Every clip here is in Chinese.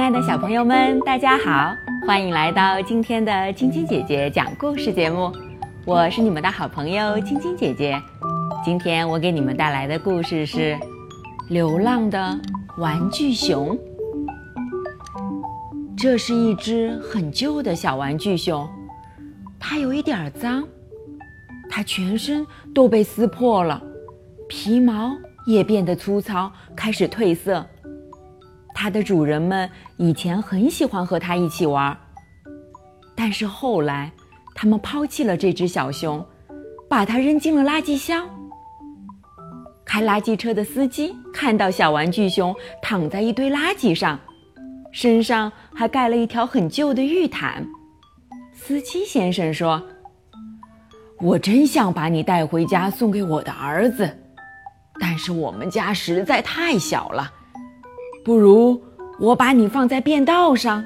亲爱的小朋友们，大家好，欢迎来到今天的晶晶姐姐讲故事节目。我是你们的好朋友晶晶姐姐。今天我给你们带来的故事是《流浪的玩具熊》。这是一只很旧的小玩具熊，它有一点脏，它全身都被撕破了，皮毛也变得粗糙，开始褪色。它的主人们以前很喜欢和它一起玩，但是后来，他们抛弃了这只小熊，把它扔进了垃圾箱。开垃圾车的司机看到小玩具熊躺在一堆垃圾上，身上还盖了一条很旧的浴毯。司机先生说：“我真想把你带回家送给我的儿子，但是我们家实在太小了。”不如我把你放在便道上，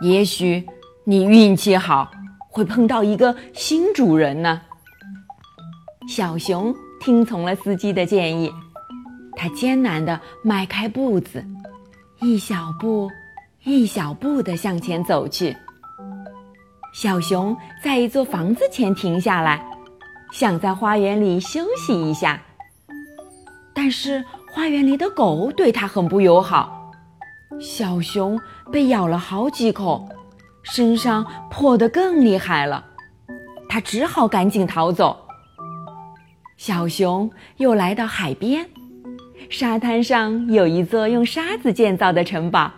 也许你运气好，会碰到一个新主人呢。小熊听从了司机的建议，它艰难地迈开步子，一小步一小步地向前走去。小熊在一座房子前停下来，想在花园里休息一下，但是。花园里的狗对它很不友好，小熊被咬了好几口，身上破得更厉害了，它只好赶紧逃走。小熊又来到海边，沙滩上有一座用沙子建造的城堡，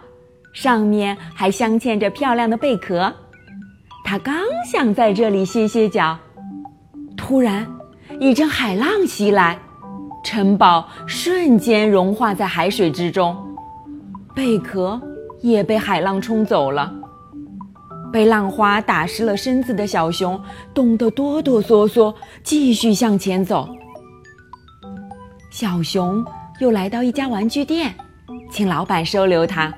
上面还镶嵌着漂亮的贝壳。它刚想在这里歇歇脚，突然一阵海浪袭来。城堡瞬间融化在海水之中，贝壳也被海浪冲走了。被浪花打湿了身子的小熊冻得哆哆嗦嗦，继续向前走。小熊又来到一家玩具店，请老板收留它。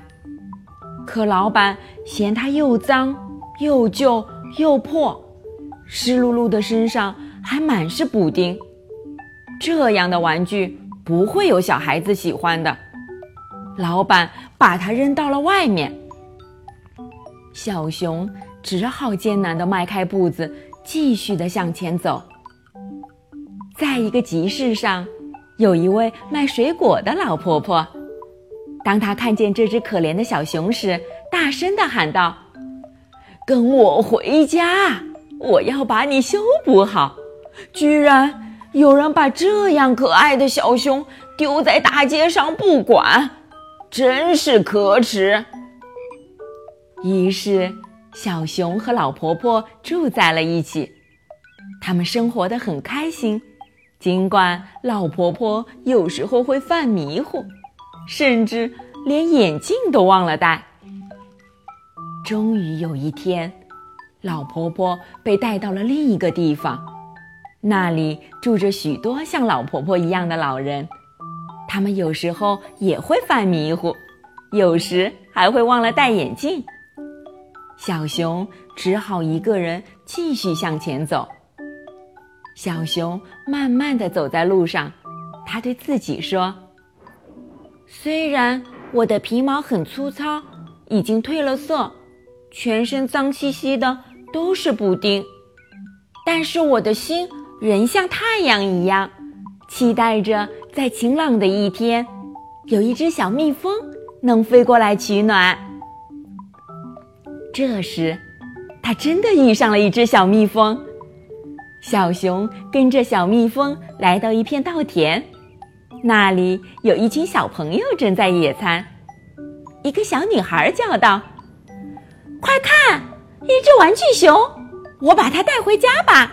可老板嫌它又脏又旧又破，湿漉漉的身上还满是补丁。这样的玩具不会有小孩子喜欢的。老板把它扔到了外面。小熊只好艰难地迈开步子，继续地向前走。在一个集市上，有一位卖水果的老婆婆。当她看见这只可怜的小熊时，大声地喊道：“跟我回家！我要把你修补好！”居然。有人把这样可爱的小熊丢在大街上不管，真是可耻。于是，小熊和老婆婆住在了一起，他们生活的很开心。尽管老婆婆有时候会犯迷糊，甚至连眼镜都忘了戴。终于有一天，老婆婆被带到了另一个地方。那里住着许多像老婆婆一样的老人，他们有时候也会犯迷糊，有时还会忘了戴眼镜。小熊只好一个人继续向前走。小熊慢慢地走在路上，他对自己说：“虽然我的皮毛很粗糙，已经褪了色，全身脏兮兮的，都是补丁，但是我的心……”人像太阳一样，期待着在晴朗的一天，有一只小蜜蜂能飞过来取暖。这时，他真的遇上了一只小蜜蜂。小熊跟着小蜜蜂来到一片稻田，那里有一群小朋友正在野餐。一个小女孩叫道：“快看，一只玩具熊！我把它带回家吧。”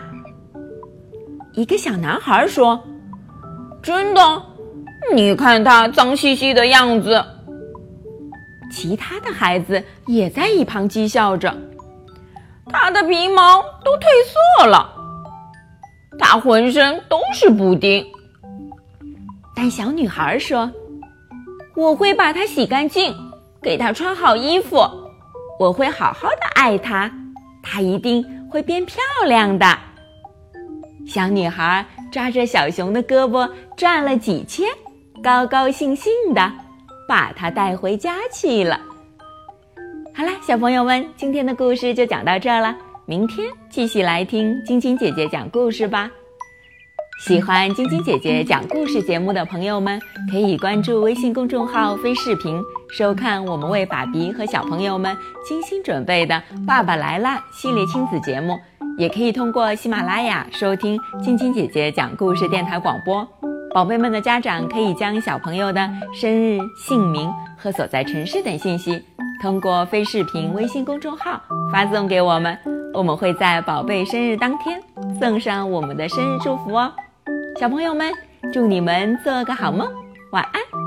一个小男孩说：“真的，你看他脏兮兮的样子。”其他的孩子也在一旁讥笑着：“他的皮毛都褪色了，他浑身都是补丁。”但小女孩说：“我会把它洗干净，给他穿好衣服，我会好好的爱他，他一定会变漂亮的。”小女孩抓着小熊的胳膊转了几圈，高高兴兴的把它带回家去了。好啦，小朋友们，今天的故事就讲到这儿了。明天继续来听晶晶姐姐讲故事吧。喜欢晶晶姐姐讲故事节目的朋友们，可以关注微信公众号“飞视频”，收看我们为爸比和小朋友们精心准备的《爸爸来啦》系列亲子节目。也可以通过喜马拉雅收听晶晶姐姐讲故事电台广播。宝贝们的家长可以将小朋友的生日、姓名和所在城市等信息。通过非视频微信公众号发送给我们，我们会在宝贝生日当天送上我们的生日祝福哦。小朋友们，祝你们做个好梦，晚安。